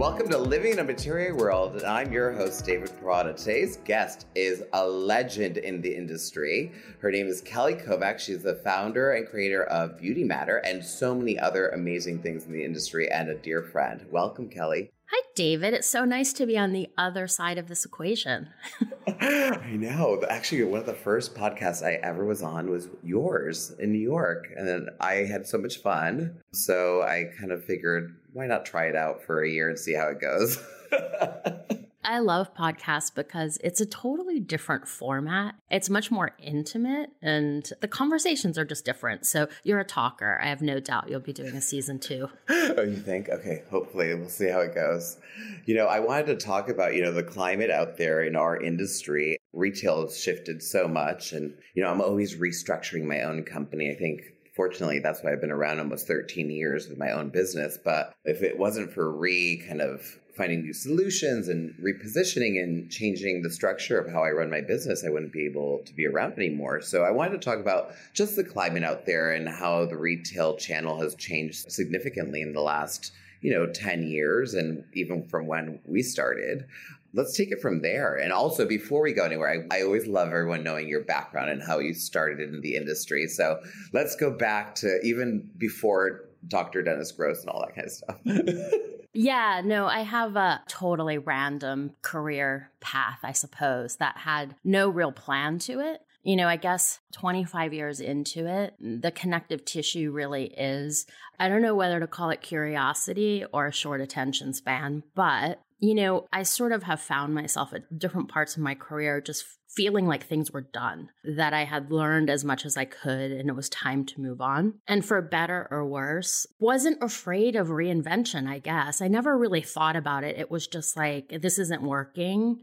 Welcome to Living in a Material World, and I'm your host, David Perrotta. Today's guest is a legend in the industry. Her name is Kelly Kovack. She's the founder and creator of Beauty Matter and so many other amazing things in the industry, and a dear friend. Welcome, Kelly. Hi, David. It's so nice to be on the other side of this equation. I know. Actually, one of the first podcasts I ever was on was yours in New York. And then I had so much fun. So I kind of figured, why not try it out for a year and see how it goes? I love podcasts because it's a totally different format. It's much more intimate and the conversations are just different. So you're a talker. I have no doubt you'll be doing a season two. oh, you think? Okay, hopefully we'll see how it goes. You know, I wanted to talk about, you know, the climate out there in our industry. Retail has shifted so much and, you know, I'm always restructuring my own company. I think fortunately, that's why I've been around almost 13 years with my own business. But if it wasn't for re kind of finding new solutions and repositioning and changing the structure of how I run my business, I wouldn't be able to be around anymore. So I wanted to talk about just the climate out there and how the retail channel has changed significantly in the last you know 10 years and even from when we started let's take it from there. And also, before we go anywhere, I, I, always love everyone knowing your background and how you started in the industry. So let's go back to even before Dr. Dennis Gross and all that kind of stuff. yeah, no, I have a totally random career path, I suppose, that had no real plan to it. You know, I guess 25 years into it, the connective tissue really is, I don't know whether to call it curiosity or a short attention span, but you know, I sort of have found myself at different parts of my career just feeling like things were done, that I had learned as much as I could and it was time to move on. And for better or worse, wasn't afraid of reinvention, I guess. I never really thought about it. It was just like, this isn't working.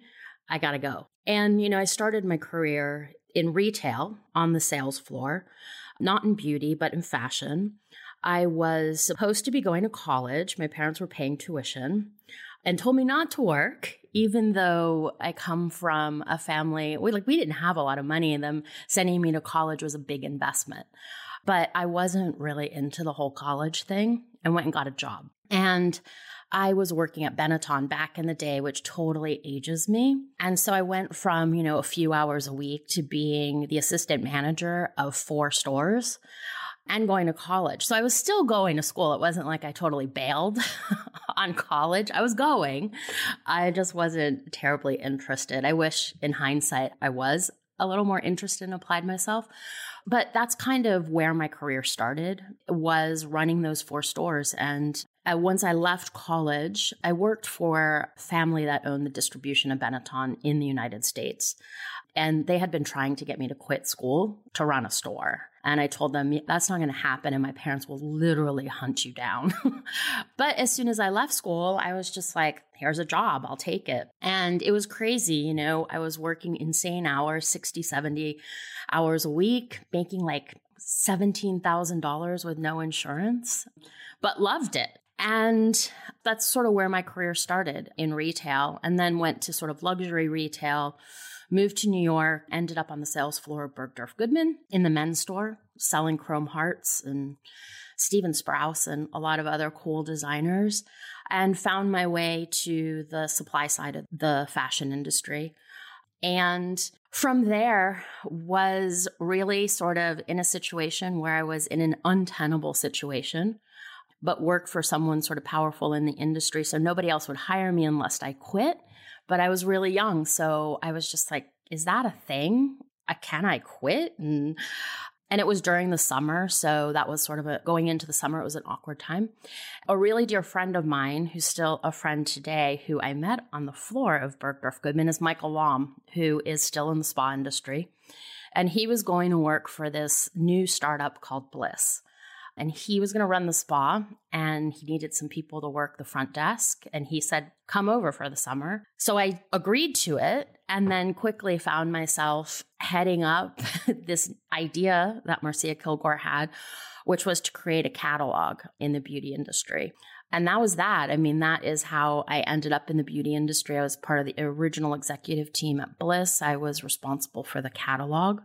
I got to go. And, you know, I started my career in retail on the sales floor, not in beauty, but in fashion. I was supposed to be going to college. My parents were paying tuition and told me not to work, even though I come from a family, we like, we didn't have a lot of money and them sending me to college was a big investment. But I wasn't really into the whole college thing and went and got a job. And I was working at Benetton back in the day, which totally ages me. And so I went from, you know, a few hours a week to being the assistant manager of four stores and going to college. So I was still going to school. It wasn't like I totally bailed on college. I was going. I just wasn't terribly interested. I wish in hindsight I was a little more interested and applied myself. But that's kind of where my career started was running those four stores. And uh, once I left college, I worked for a family that owned the distribution of Benetton in the United States. And they had been trying to get me to quit school to run a store. And I told them, that's not going to happen. And my parents will literally hunt you down. but as soon as I left school, I was just like, here's a job. I'll take it. And it was crazy. You know, I was working insane hours, 60, 70 hours a week, making like $17,000 with no insurance, but loved it. And that's sort of where my career started in retail and then went to sort of luxury retail Moved to New York, ended up on the sales floor of Bergdorf Goodman in the men's store, selling chrome hearts and Stephen Sprouse and a lot of other cool designers, and found my way to the supply side of the fashion industry. And from there was really sort of in a situation where I was in an untenable situation, but worked for someone sort of powerful in the industry. So nobody else would hire me unless I quit but I was really young. So I was just like, is that a thing? Can I quit? And and it was during the summer, so that was sort of a going into the summer, it was an awkward time. A really dear friend of mine, who's still a friend today, who I met on the floor of Bergdorf Goodman, is Michael Lom, who is still in the spa industry. And he was going to work for this new startup called Bliss and he was going to run the spa and he needed some people to work the front desk and he said come over for the summer so i agreed to it and then quickly found myself heading up this idea that marcia kilgore had which was to create a catalog in the beauty industry and that was that. I mean, that is how I ended up in the beauty industry. I was part of the original executive team at Bliss. I was responsible for the catalog.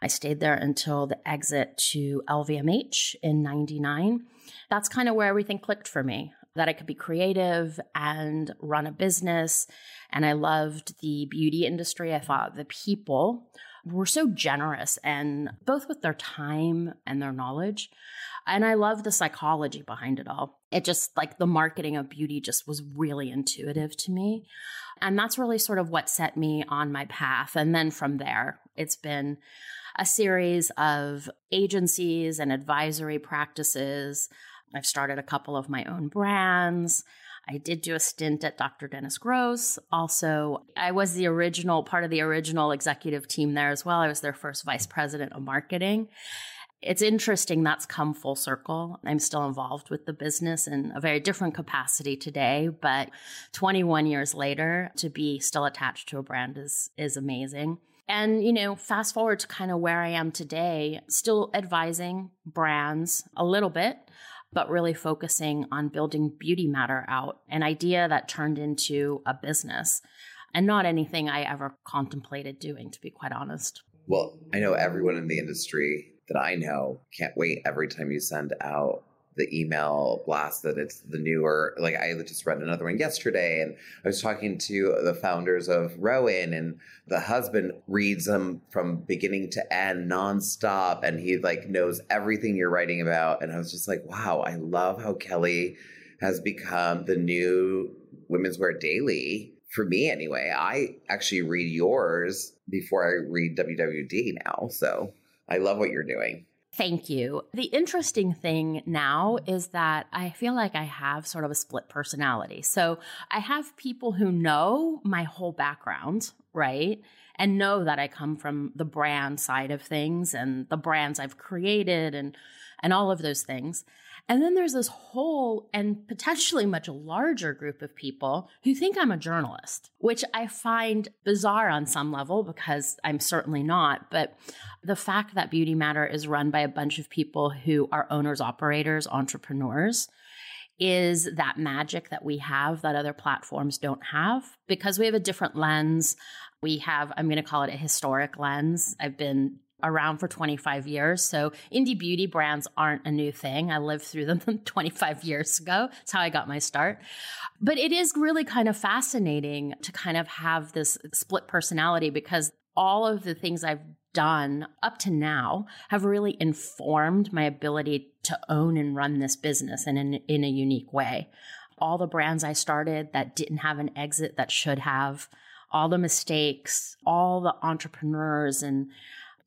I stayed there until the exit to LVMH in 99. That's kind of where everything clicked for me. that I could be creative and run a business. And I loved the beauty industry. I thought the people were so generous and both with their time and their knowledge. And I love the psychology behind it all. It just like the marketing of beauty just was really intuitive to me. And that's really sort of what set me on my path. And then from there, it's been a series of agencies and advisory practices. I've started a couple of my own brands. I did do a stint at Dr. Dennis Gross. Also, I was the original part of the original executive team there as well. I was their first vice president of marketing. It's interesting that's come full circle. I'm still involved with the business in a very different capacity today, but 21 years later to be still attached to a brand is is amazing. And, you know, fast forward to kind of where I am today, still advising brands a little bit, but really focusing on building Beauty Matter out, an idea that turned into a business and not anything I ever contemplated doing, to be quite honest. Well, I know everyone in the industry that I know can't wait every time you send out the email blast that it's the newer like i just read another one yesterday and i was talking to the founders of rowan and the husband reads them from beginning to end nonstop and he like knows everything you're writing about and i was just like wow i love how kelly has become the new women's wear daily for me anyway. I actually read yours before i read wwd now so i love what you're doing Thank you. The interesting thing now is that I feel like I have sort of a split personality. So I have people who know my whole background, right? And know that I come from the brand side of things and the brands I've created and and all of those things. And then there's this whole and potentially much larger group of people who think I'm a journalist, which I find bizarre on some level because I'm certainly not. But the fact that Beauty Matter is run by a bunch of people who are owners, operators, entrepreneurs is that magic that we have that other platforms don't have because we have a different lens. We have, I'm going to call it a historic lens. I've been around for 25 years. So indie beauty brands aren't a new thing. I lived through them 25 years ago. That's how I got my start. But it is really kind of fascinating to kind of have this split personality because all of the things I've done up to now have really informed my ability to own and run this business in, in, in a unique way. All the brands I started that didn't have an exit that should have, all the mistakes, all the entrepreneurs and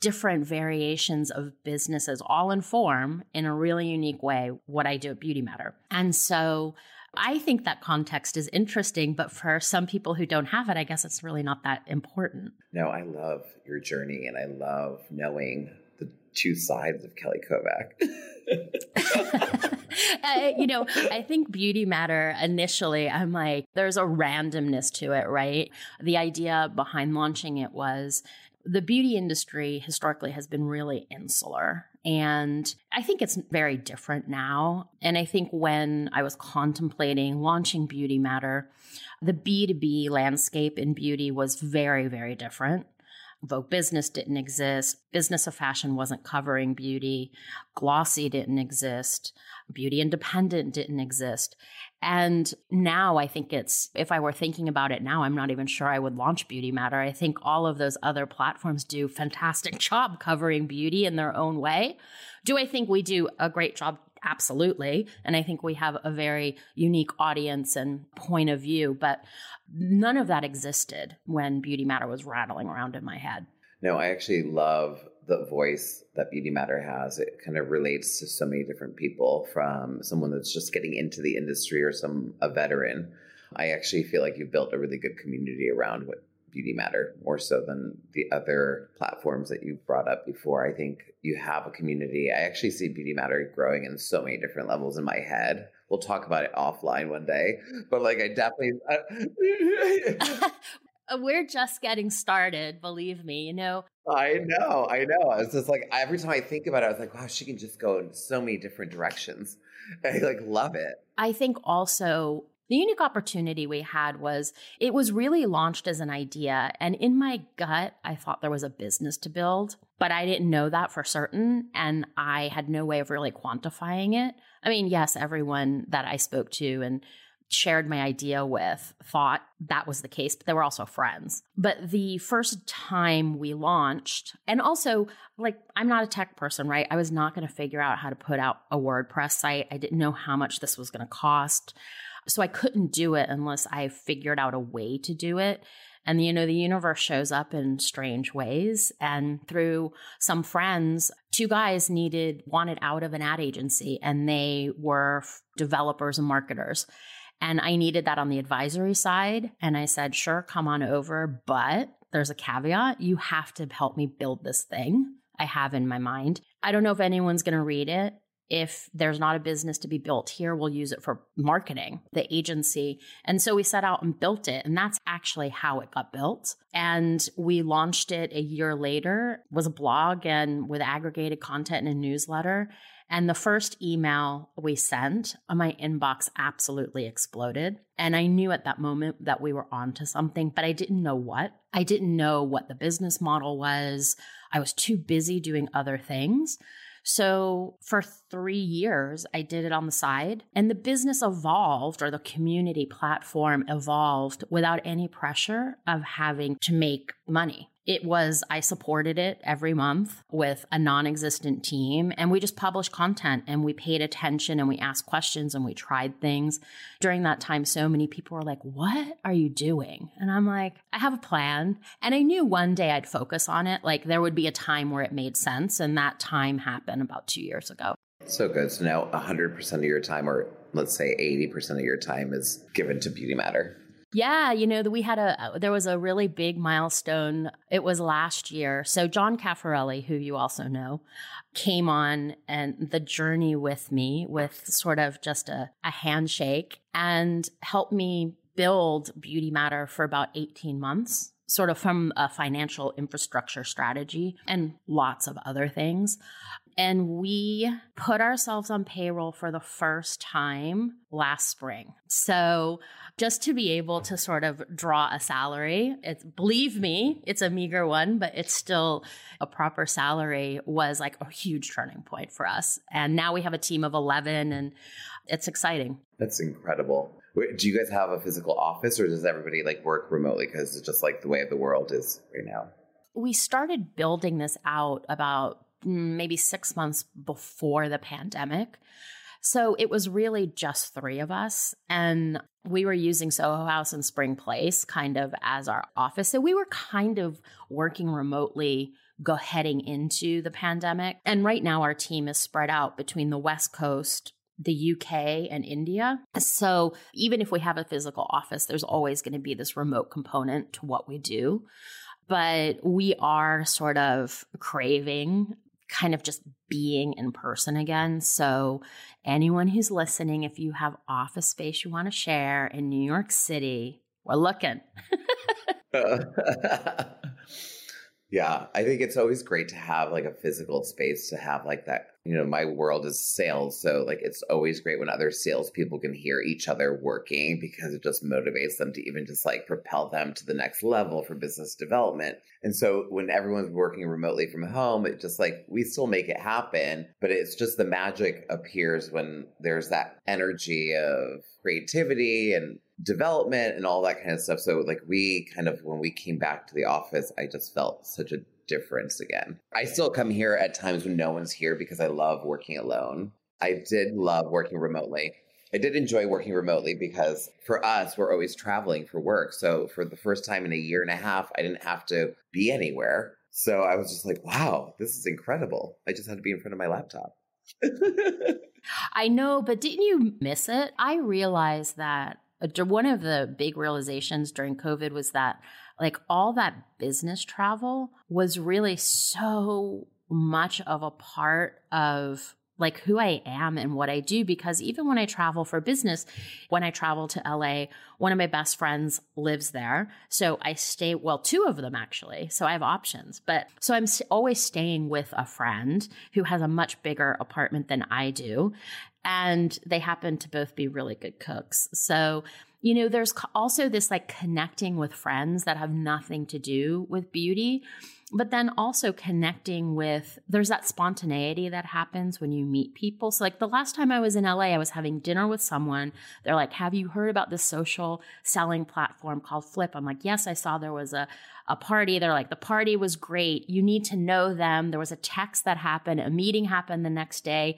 different variations of businesses all inform in a really unique way what I do at Beauty Matter. And so I think that context is interesting, but for some people who don't have it, I guess it's really not that important. No, I love your journey and I love knowing the two sides of Kelly Kovack. uh, you know, I think Beauty Matter initially, I'm like, there's a randomness to it, right? The idea behind launching it was the beauty industry historically has been really insular. And I think it's very different now. And I think when I was contemplating launching Beauty Matter, the B2B landscape in beauty was very, very different. Vogue Business didn't exist. Business of Fashion wasn't covering beauty. Glossy didn't exist. Beauty Independent didn't exist. And now I think it's, if I were thinking about it now, I'm not even sure I would launch Beauty Matter. I think all of those other platforms do fantastic job covering beauty in their own way. Do I think we do a great job? Absolutely. And I think we have a very unique audience and point of view, but none of that existed when Beauty Matter was rattling around in my head. No, I actually love the voice that Beauty Matter has. It kind of relates to so many different people from someone that's just getting into the industry or some a veteran. I actually feel like you've built a really good community around what Beauty Matter more so than the other platforms that you've brought up before. I think you have a community. I actually see Beauty Matter growing in so many different levels in my head. We'll talk about it offline one day, but like I definitely. Uh, We're just getting started, believe me. You know, I know, I know. It's just like every time I think about it, I was like, wow, she can just go in so many different directions. I like love it. I think also the unique opportunity we had was it was really launched as an idea. And in my gut, I thought there was a business to build but I didn't know that for certain. And I had no way of really quantifying it. I mean, yes, everyone that I spoke to and shared my idea with thought that was the case, but they were also friends. But the first time we launched, and also, like, I'm not a tech person, right? I was not going to figure out how to put out a WordPress site. I didn't know how much this was going to cost. So I couldn't do it unless I figured out a way to do it. And, you know, the universe shows up in strange ways. And through some friends, two guys needed, wanted out of an ad agency, and they were developers and marketers. And I needed that on the advisory side. And I said, sure, come on over. But there's a caveat you have to help me build this thing I have in my mind. I don't know if anyone's going to read it. If there's not a business to be built here, we'll use it for marketing, the agency. And so we set out and built it. And that's actually how it got built. And we launched it a year later, was a blog and with aggregated content and a newsletter. And the first email we sent, uh, my inbox absolutely exploded. And I knew at that moment that we were onto something, but I didn't know what. I didn't know what the business model was. I was too busy doing other things. So for three years, I did it on the side, and the business evolved or the community platform evolved without any pressure of having to make money. It was, I supported it every month with a non existent team, and we just published content and we paid attention and we asked questions and we tried things. During that time, so many people were like, What are you doing? And I'm like, I have a plan. And I knew one day I'd focus on it. Like there would be a time where it made sense. And that time happened about two years ago. So good. So now 100% of your time, or let's say 80% of your time, is given to Beauty Matter. Yeah, you know, that we had a there was a really big milestone. It was last year. So John Caffarelli, who you also know, came on and the journey with me with sort of just a, a handshake and helped me build Beauty Matter for about 18 months sort of from a financial infrastructure strategy and lots of other things. And we put ourselves on payroll for the first time last spring. So just to be able to sort of draw a salary, it's believe me, it's a meager one, but it's still a proper salary was like a huge turning point for us. And now we have a team of 11 and it's exciting. That's incredible. Do you guys have a physical office or does everybody like work remotely because it's just like the way of the world is right now? We started building this out about maybe six months before the pandemic. So it was really just three of us. And we were using Soho House and Spring Place kind of as our office. So we were kind of working remotely go heading into the pandemic. And right now our team is spread out between the West Coast, the UK and India. So even if we have a physical office, there's always going to be this remote component to what we do. But we are sort of craving kind of just being in person again. So, anyone who's listening, if you have office space you want to share in New York City, we're looking. Uh, yeah, I think it's always great to have like a physical space to have like that you know, my world is sales. So like it's always great when other salespeople can hear each other working because it just motivates them to even just like propel them to the next level for business development. And so when everyone's working remotely from home, it just like we still make it happen, but it's just the magic appears when there's that energy of creativity and development and all that kind of stuff. So like we kind of when we came back to the office, I just felt such a difference again. I still come here at times when no one's here because I love working alone. I did love working remotely. I did enjoy working remotely because for us, we're always traveling for work. So for the first time in a year and a half, I didn't have to be anywhere. So I was just like, wow, this is incredible. I just had to be in front of my laptop. I know, but didn't you miss it? I realized that one of the big realizations during COVID was that like all that business travel was really so much of a part of like who I am and what I do. Because even when I travel for business, when I travel to LA, one of my best friends lives there. So I stay, well, two of them actually. So I have options. But so I'm always staying with a friend who has a much bigger apartment than I do. And they happen to both be really good cooks. So you know, there's also this like connecting with friends that have nothing to do with beauty but then also connecting with there's that spontaneity that happens when you meet people. So like the last time I was in LA, I was having dinner with someone. They're like, "Have you heard about this social selling platform called Flip?" I'm like, "Yes, I saw there was a a party." They're like, "The party was great. You need to know them." There was a text that happened, a meeting happened the next day.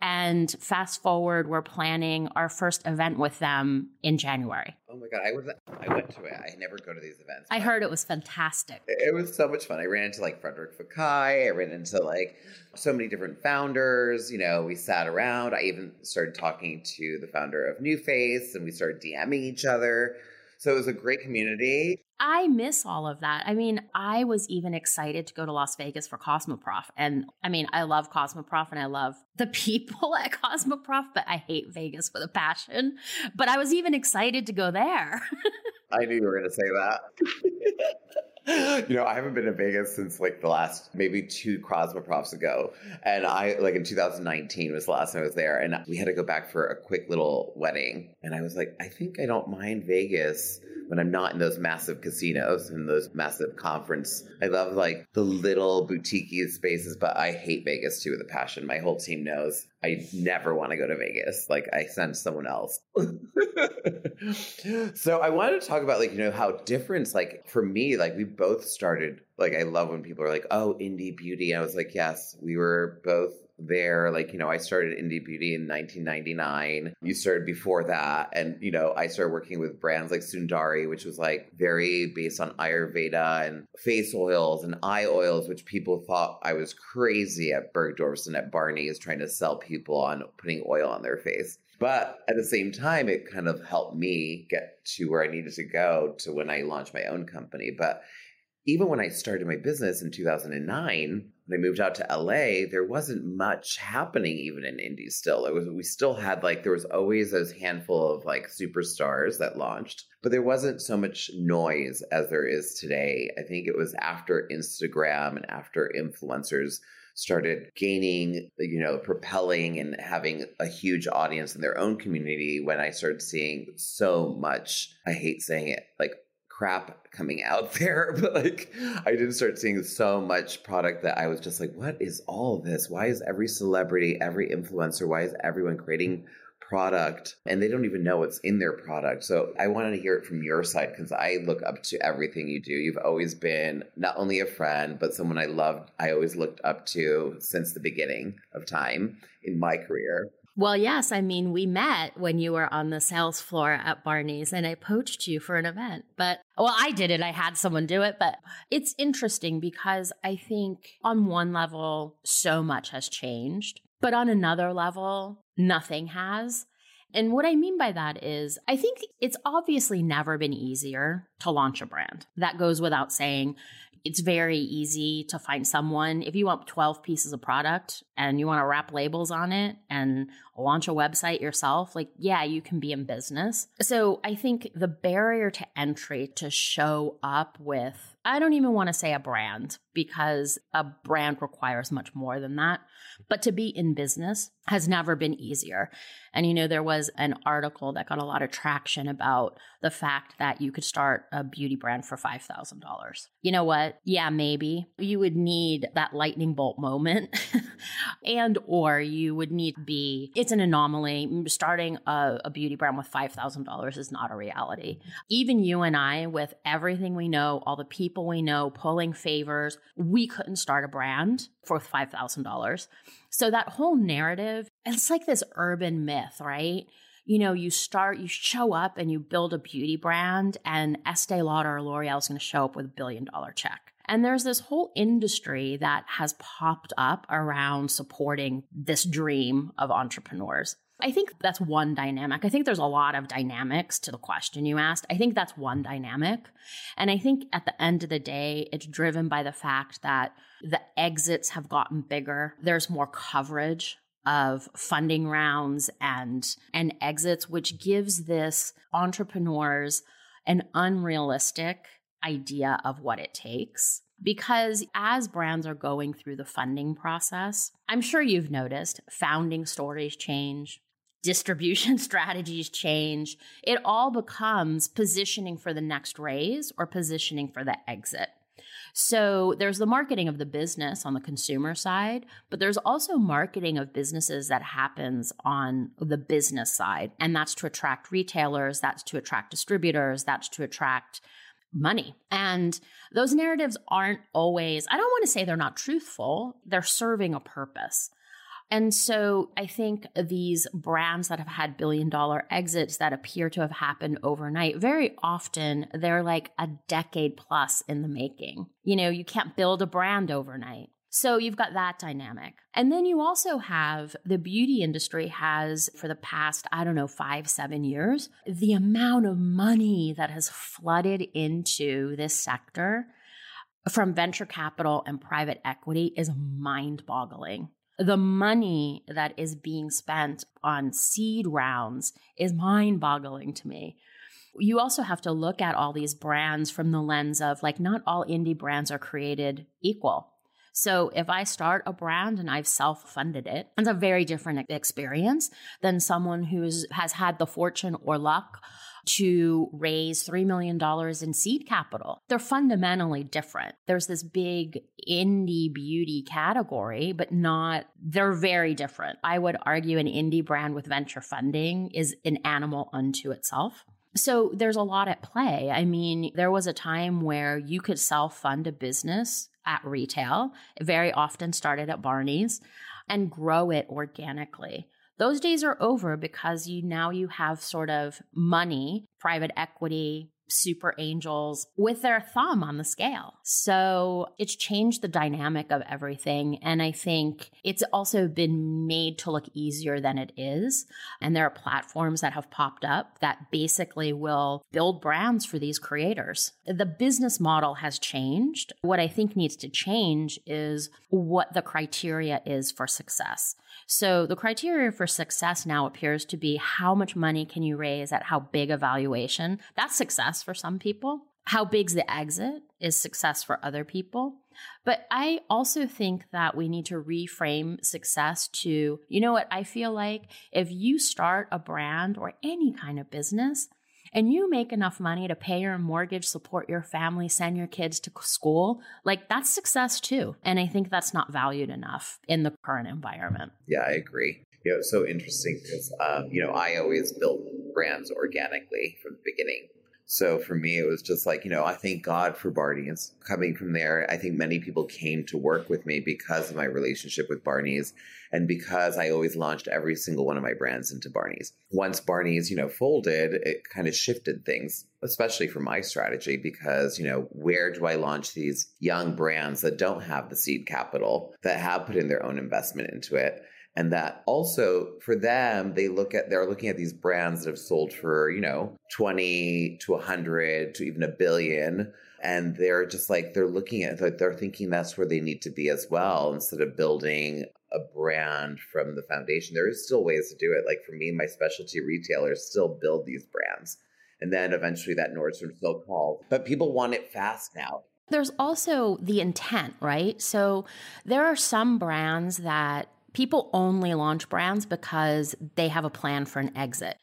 And fast forward, we're planning our first event with them in January. Oh my god, I was I went to it. I never go to these events. I heard it was fantastic. It was so much fun. I ran into like Frederic Fekkai. I ran into like so many different founders. You know, we sat around. I even started talking to the founder of NuFace, and we started DMing each other. So it was a great community. I miss all of that. I mean, I was even excited to go to Las Vegas for Cosmoprof. And I mean, I love Cosmoprof and I love the people at Cosmoprof, but I hate Vegas with a passion. But I was even excited to go there. I knew you were going to say that. you know, I haven't been to Vegas since like the last maybe two Cosmoprofs ago. And I, like in 2019 was the last time I was there. And we had to go back for a quick little wedding. And I was like, I think I don't mind Vegas when I'm not in those massive casinos and those massive conference. I love like the little boutique spaces, but I hate Vegas too with a passion. My whole team knows I never want to go to Vegas. Like I send someone else. so I wanted to talk about like, you know, how different like for me, like we both started like I love when people are like, oh, indie beauty. And I was like, yes, we were both there. Like, you know, I started Indie Beauty in 1999. You started before that. And, you know, I started working with brands like Sundari, which was like very based on Ayurveda and face oils and eye oils, which people thought I was crazy at Bergdorf's and at Barney's trying to sell people on putting oil on their face. But at the same time, it kind of helped me get to where I needed to go to when I launched my own company. But even when I started my business in 2009, when I moved out to LA, there wasn't much happening even in indies still. It was we still had like there was always those handful of like superstars that launched, but there wasn't so much noise as there is today. I think it was after Instagram and after influencers started gaining, you know, propelling and having a huge audience in their own community when I started seeing so much, I hate saying it, like crap coming out there but like i didn't start seeing so much product that i was just like what is all this? Why is every celebrity every influencer why is everyone creating product? And they don't even know what's in their product. So i wanted to hear it from your side because i look up to everything you do. You've always been not only a friend but someone i loved i always looked up to since the beginning of time in my career well, yes. I mean, we met when you were on the sales floor at Barney's and I poached you for an event. But, well, I did it. I had someone do it. But it's interesting because I think on one level, so much has changed. But on another level, nothing has. And what I mean by that is, I think it's obviously never been easier to launch a brand. That goes without saying it's very easy to find someone. If you want 12 pieces of product and you want to wrap labels on it and launch a website yourself, like, yeah, you can be in business. So I think the barrier to entry to show up with, I don't even want to say a brand because a brand requires much more than that. But to be in business has never been easier. And, you know, there was an article that got a lot of traction about the fact that you could start a beauty brand for $5,000. You know what? Yeah, maybe you would need that lightning bolt moment and or you would need to be, it's an anomaly. Starting a, a beauty brand with $5,000 is not a reality. Even you and I, with everything we know, all the people we know, pulling favors, we couldn't start a brand for $5,000. So that whole narrative, it's like this urban myth, right? You know, you start, you show up and you build a beauty brand, and Estee Lauder or L'Oreal is going to show up with a billion dollar check. And there's this whole industry that has popped up around supporting this dream of entrepreneurs. I think that's one dynamic. I think there's a lot of dynamics to the question you asked. I think that's one dynamic. And I think at the end of the day, it's driven by the fact that the exits have gotten bigger. There's more coverage of funding rounds and and exits which gives this entrepreneurs an unrealistic idea of what it takes because as brands are going through the funding process, I'm sure you've noticed founding stories change, distribution strategies change. It all becomes positioning for the next raise or positioning for the exit. So there's the marketing of the business on the consumer side, but there's also marketing of businesses that happens on the business side. And that's to attract retailers, that's to attract distributors, that's to attract money. And those narratives aren't always, I don't want to say they're not truthful, they're serving a purpose. And so I think these brands that have had billion dollar exits that appear to have happened overnight, very often they're like a decade plus in the making. You know, you can't build a brand overnight. So you've got that dynamic. And then you also have the beauty industry has, for the past, I don't know, five, seven years, the amount of money that has flooded into this sector from venture capital and private equity is mind boggling. The money that is being spent on seed rounds is mind boggling to me you also have to look at all these brands from the lens of like not all indie brands are created equal. So if I start a brand and I've self funded it, it's a very different experience than someone who has had the fortune or luck to raise $3 million in seed capital. They're fundamentally different. There's this big indie beauty category, but not, they're very different. I would argue an indie brand with venture funding is an animal unto itself. So there's a lot at play. I mean, there was a time where you could self fund a business at retail, very often started at Barney's, and grow it organically. Those days are over because you now you have sort of money, private equity, super angels with their thumb on the scale. So it's changed the dynamic of everything. And I think it's also been made to look easier than it is. And there are platforms that have popped up that basically will build brands for these creators. The business model has changed. What I think needs to change is what the criteria is for success. So the criteria for success now appears to be how much money can you raise at how big a valuation? That's success for some people. How big's the exit is success for other people. But I also think that we need to reframe success to, you know what, I feel like if you start a brand or any kind of business, and you make enough money to pay your mortgage, support your family, send your kids to school, like that's success too. And I think that's not valued enough in the current environment. Yeah, I agree. You know, it's so interesting because, um, you know, I always built brands organically from the beginning. So for me, it was just like, you know, I thank God for Barney's. Coming from there, I think many people came to work with me because of my relationship with Barney's and because I always launched every single one of my brands into Barney's. Once Barney's, you know, folded, it kind of shifted things, especially for my strategy, because, you know, where do I launch these young brands that don't have the seed capital, that have put in their own investment into it? And that also for them they look at they're looking at these brands that have sold for you know 20 to 100 to even a billion. And they're just like they're looking at they're thinking that's where they need to be as well instead of building a brand from the foundation. There is still ways to do it. Like for me my specialty retailers still build these brands. And then eventually that nordstrom still called but people want it fast now. There's also the intent, right? So there are some brands that people only launch brands because they have a plan for an exit.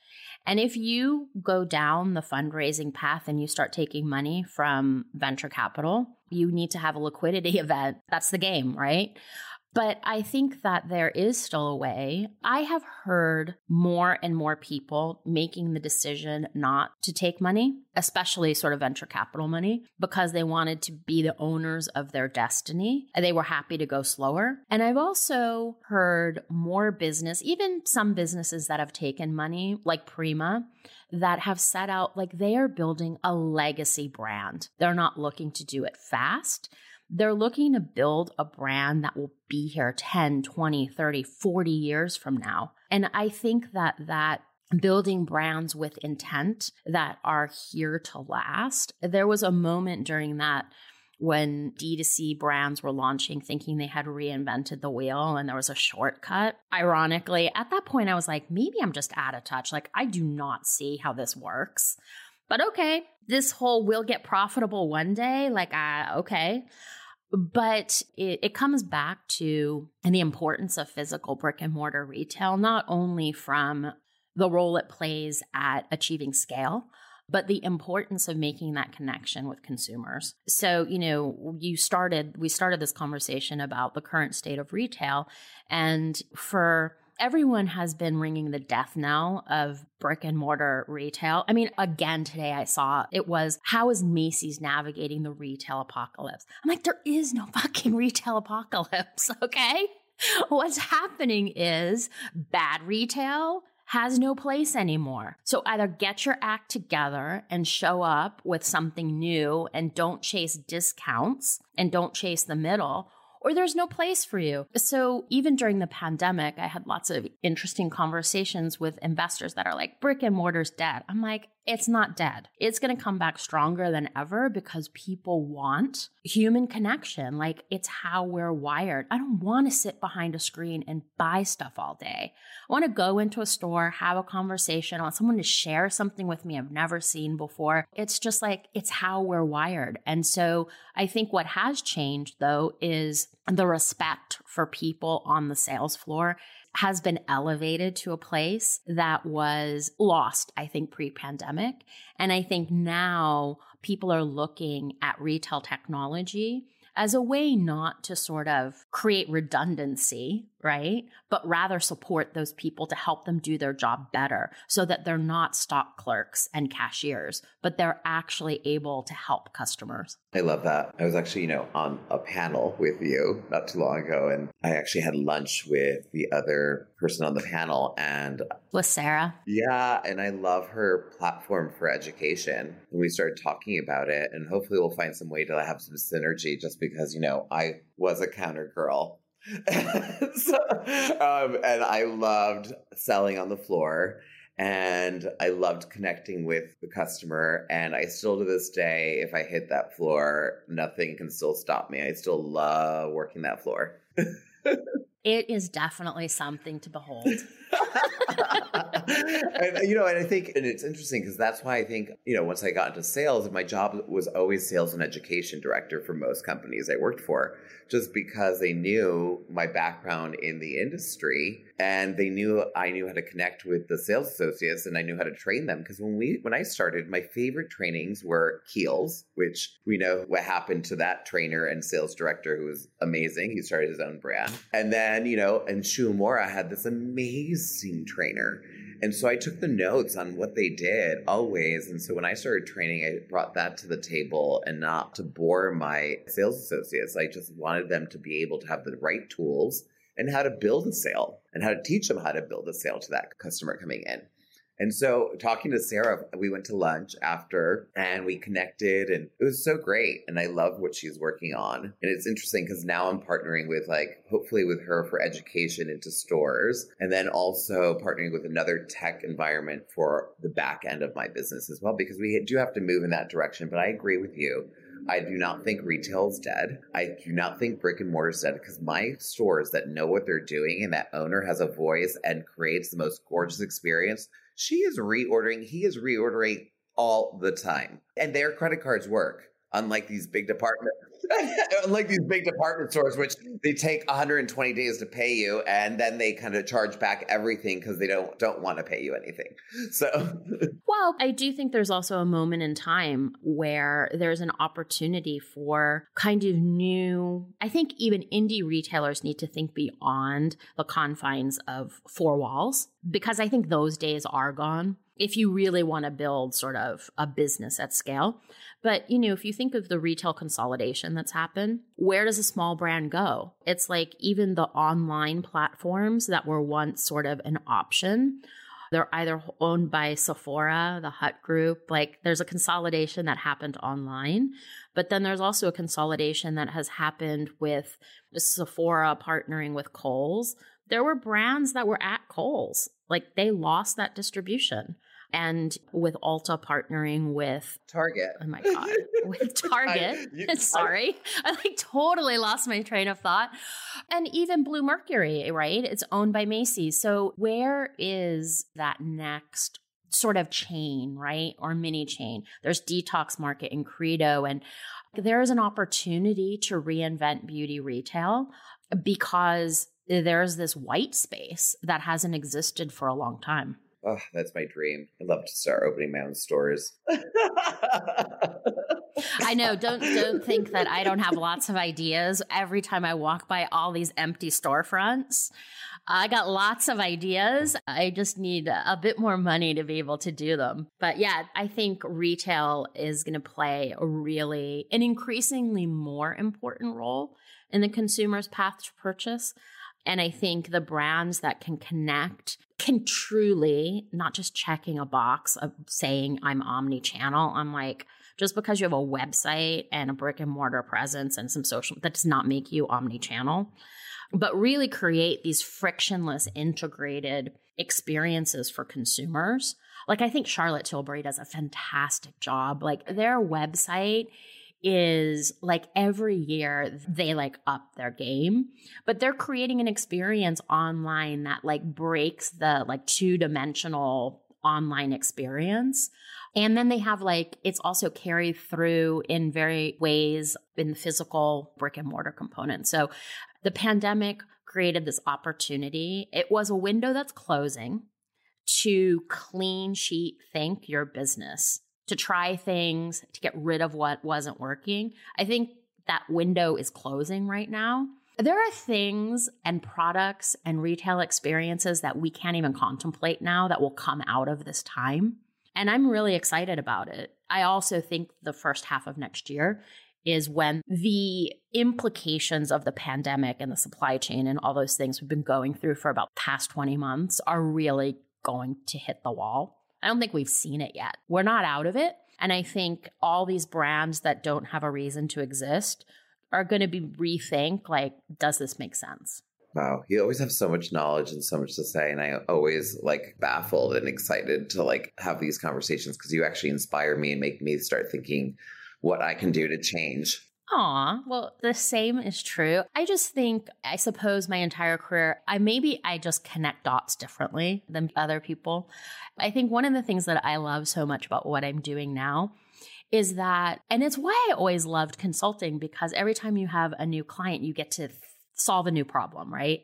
And if you go down the fundraising path and you start taking money from venture capital, you need to have a liquidity event. That's the game, right? But I think that there is still a way. I have heard more and more people making the decision not to take money, especially sort of venture capital money, because they wanted to be the owners of their destiny. They were happy to go slower. And I've also heard more business, even some businesses that have taken money, like Prima, that have set out like they are building a legacy brand. They're not looking to do it fast they're looking to build a brand that will be here 10, 20, 30, 40 years from now. And I think that that building brands with intent that are here to last. There was a moment during that when D2C brands were launching thinking they had reinvented the wheel and there was a shortcut. Ironically, at that point, I was like, maybe I'm just out of touch. Like, I do not see how this works. But okay, this whole will get profitable one day. Like, uh, okay. But it, it comes back to the importance of physical brick and mortar retail, not only from the role it plays at achieving scale but the importance of making that connection with consumers. So, you know, you started, we started this conversation about the current state of retail. And for everyone has been ringing the death knell of brick and mortar retail. I mean, again, today I saw it was how is Macy's navigating the retail apocalypse? I'm like, there is no fucking retail apocalypse, okay? What's happening is bad retail has no place anymore. So either get your act together and show up with something new and don't chase discounts and don't chase the middle, or there's no place for you. So even during the pandemic, I had lots of interesting conversations with investors that are like, brick and mortar's dead. I'm like, it's not dead. It's going to come back stronger than ever because people want human connection. Like it's how we're wired. I don't want to sit behind a screen and buy stuff all day. I want to go into a store, have a conversation. I want someone to share something with me I've never seen before. It's just like it's how we're wired. And so I think what has changed though is the respect for people on the sales floor has been elevated to a place that was lost, I think, pre pandemic. And I think now people are looking at retail technology as a way not to sort of create redundancy, right? But rather support those people to help them do their job better so that they're not stock clerks and cashiers, but they're actually able to help customers. I love that. I was actually, you know, on a panel with you not too long ago, and I actually had lunch with the other person on the panel and with Sarah. Yeah, and I love her platform for education. And we started talking about it, and hopefully we'll find some way to have some synergy just because, you know, I was a counter girl so, um, and I loved selling on the floor and I loved connecting with the customer. And I still, to this day, if I hit that floor, nothing can still stop me. I still love working that floor. it is definitely something to behold. and, you know, and I think, and it's interesting because that's why I think, you know, once I got into sales, my job was always sales and education director for most companies I worked for, just because they knew my background in the industry and they knew I knew how to connect with the sales associates and I knew how to train them. Because when we, when I started, my favorite trainings were Kiehl's, which we know what happened to that trainer and sales director who was amazing. He started his own brand. And then, you know, and Shu Uemura had this amazing trainer and so I took the notes on what they did always. And so when I started training, I brought that to the table and not to bore my sales associates. I just wanted them to be able to have the right tools and how to build a sale and how to teach them how to build a sale to that customer coming in. And so talking to Sarah, we went to lunch after and we connected and it was so great. And I love what she's working on. And it's interesting because now I'm partnering with like, hopefully with her for education into stores and then also partnering with another tech environment for the back end of my business as well, because we do have to move in that direction. But I agree with you. I do not think retail is dead. I do not think brick and mortar is dead because my stores that know what they're doing and that owner has a voice and creates the most gorgeous experience she is reordering. He is reordering all the time. And their credit cards work, unlike these big department unlike these big department stores which they take 120 days to pay you and then they kind of charge back everything because they don't don't want to pay you anything. So well i do think there's also a moment in time where there's an opportunity for kind of new i think even indie retailers need to think beyond the confines of four walls because I think those days are gone if you really want to build sort of a business at scale. But, you know, if you think of the retail consolidation that's happened, where does a small brand go? It's like even the online platforms that were once sort of an option. They're either owned by Sephora, the Hut Group. Like there's a consolidation that happened online, but then there's also a consolidation that has happened with Sephora partnering with Kohl's there were brands that were at Kohl's. Like they lost that distribution. And with Ulta partnering with Target. Oh my God. With Target. I, you, Sorry. I, I like totally lost my train of thought. And even Blue Mercury, right? It's owned by Macy's. So where is that next sort of chain, right? Or mini chain? There's Detox Market and Credo. And there is an opportunity to reinvent beauty retail because there's this white space that hasn't existed for a long time. Oh, that's my dream. I'd love to start opening my own stores. I know. Don't don't think that I don't have lots of ideas. Every time I walk by all these empty storefronts, I got lots of ideas. I just need a bit more money to be able to do them. But yeah, I think retail is going to play a really an increasingly more important role in the consumer's path to purchase. And I think the brands that can connect can truly not just checking a box of saying I'm omni channel. I'm like, just because you have a website and a brick and mortar presence and some social, that does not make you omni channel, but really create these frictionless, integrated experiences for consumers. Like, I think Charlotte Tilbury does a fantastic job. Like, their website is like every year they like up their game but they're creating an experience online that like breaks the like two-dimensional online experience. And then they have like it's also carried through in very ways in the physical brick and mortar component. So the pandemic created this opportunity. It was a window that's closing to clean sheet think your business to try things, to get rid of what wasn't working. I think that window is closing right now. There are things and products and retail experiences that we can't even contemplate now that will come out of this time. And I'm really excited about it. I also think the first half of next year is when the implications of the pandemic and the supply chain and all those things we've been going through for about past 20 months are really going to hit the wall. I don't think we've seen it yet. We're not out of it. And I think all these brands that don't have a reason to exist are going to be rethink like, does this make sense? Wow, you always have so much knowledge and so much to say, and I always like baffled and excited to like have these conversations because you actually inspire me and make me start thinking what I can do to change. Aw, well, the same is true. I just think, I suppose my entire career, I maybe I just connect dots differently than other people. I think one of the things that I love so much about what I'm doing now is that, and it's why I always loved consulting because every time you have a new client, you get to solve a new problem, right?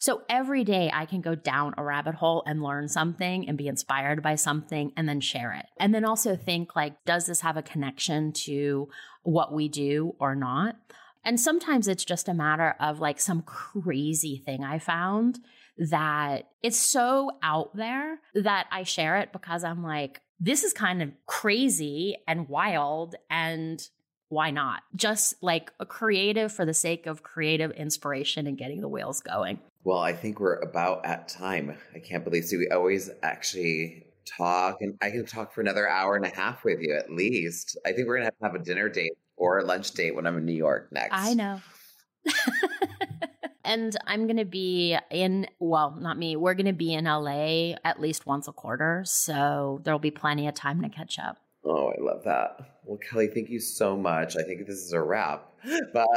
So every day I can go down a rabbit hole and learn something and be inspired by something and then share it. And then also think like, does this have a connection to what we do or not? And sometimes it's just a matter of like some crazy thing I found that it's so out there that I share it because I'm like, this is kind of crazy and wild and why not? Just like a creative for the sake of creative inspiration and getting the wheels going. Well, I think we're about at time. I can't believe so we always actually talk and I can talk for another hour and a half with you at least. I think we're gonna have to have a dinner date or a lunch date when I'm in New York next. I know. and I'm going to be in, well, not me, we're going to be in LA at least once a quarter. So there'll be plenty of time to catch up. Oh, I love that. Well, Kelly, thank you so much. I think this is a wrap. But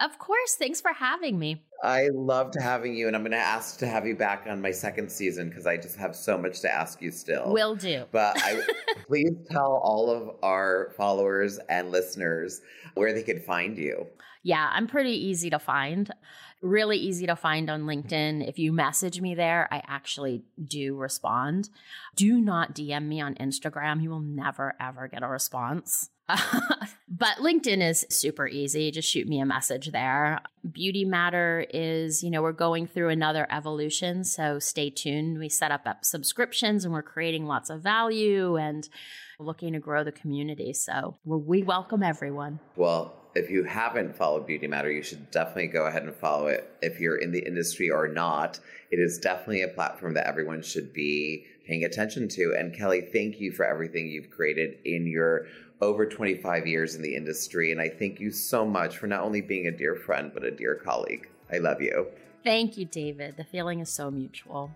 of course, thanks for having me. I loved having you, and I'm going to ask to have you back on my second season because I just have so much to ask you still. Will do. But I, please tell all of our followers and listeners where they could find you. Yeah, I'm pretty easy to find. Really easy to find on LinkedIn. If you message me there, I actually do respond. Do not DM me on Instagram. You will never, ever get a response. but LinkedIn is super easy. Just shoot me a message there. Beauty Matter is, you know, we're going through another evolution. So stay tuned. We set up subscriptions and we're creating lots of value and looking to grow the community. So we welcome everyone. Well, if you haven't followed Beauty Matter, you should definitely go ahead and follow it. If you're in the industry or not, it is definitely a platform that everyone should be paying attention to. And Kelly, thank you for everything you've created in your over 25 years in the industry. And I thank you so much for not only being a dear friend, but a dear colleague. I love you. Thank you, David. The feeling is so mutual.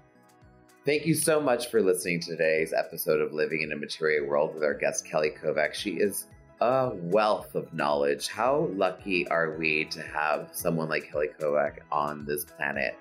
Thank you so much for listening to today's episode of Living in a Material World with our guest, Kelly Kovack. She is a wealth of knowledge. How lucky are we to have someone like Kelly Kovack on this planet?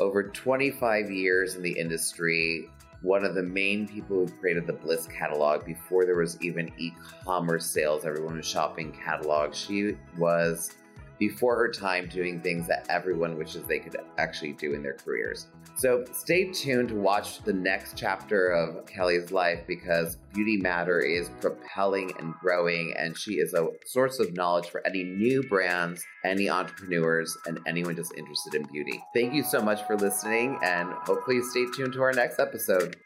Over 25 years in the industry, one of the main people who created the Bliss catalog before there was even e commerce sales. Everyone was shopping catalogs. She was before her time doing things that everyone wishes they could actually do in their careers. So stay tuned to watch the next chapter of Kelly's life because Beauty Matter is propelling and growing, and she is a source of knowledge for any new brands, any entrepreneurs, and anyone just interested in beauty. Thank you so much for listening, and hopefully stay tuned to our next episode.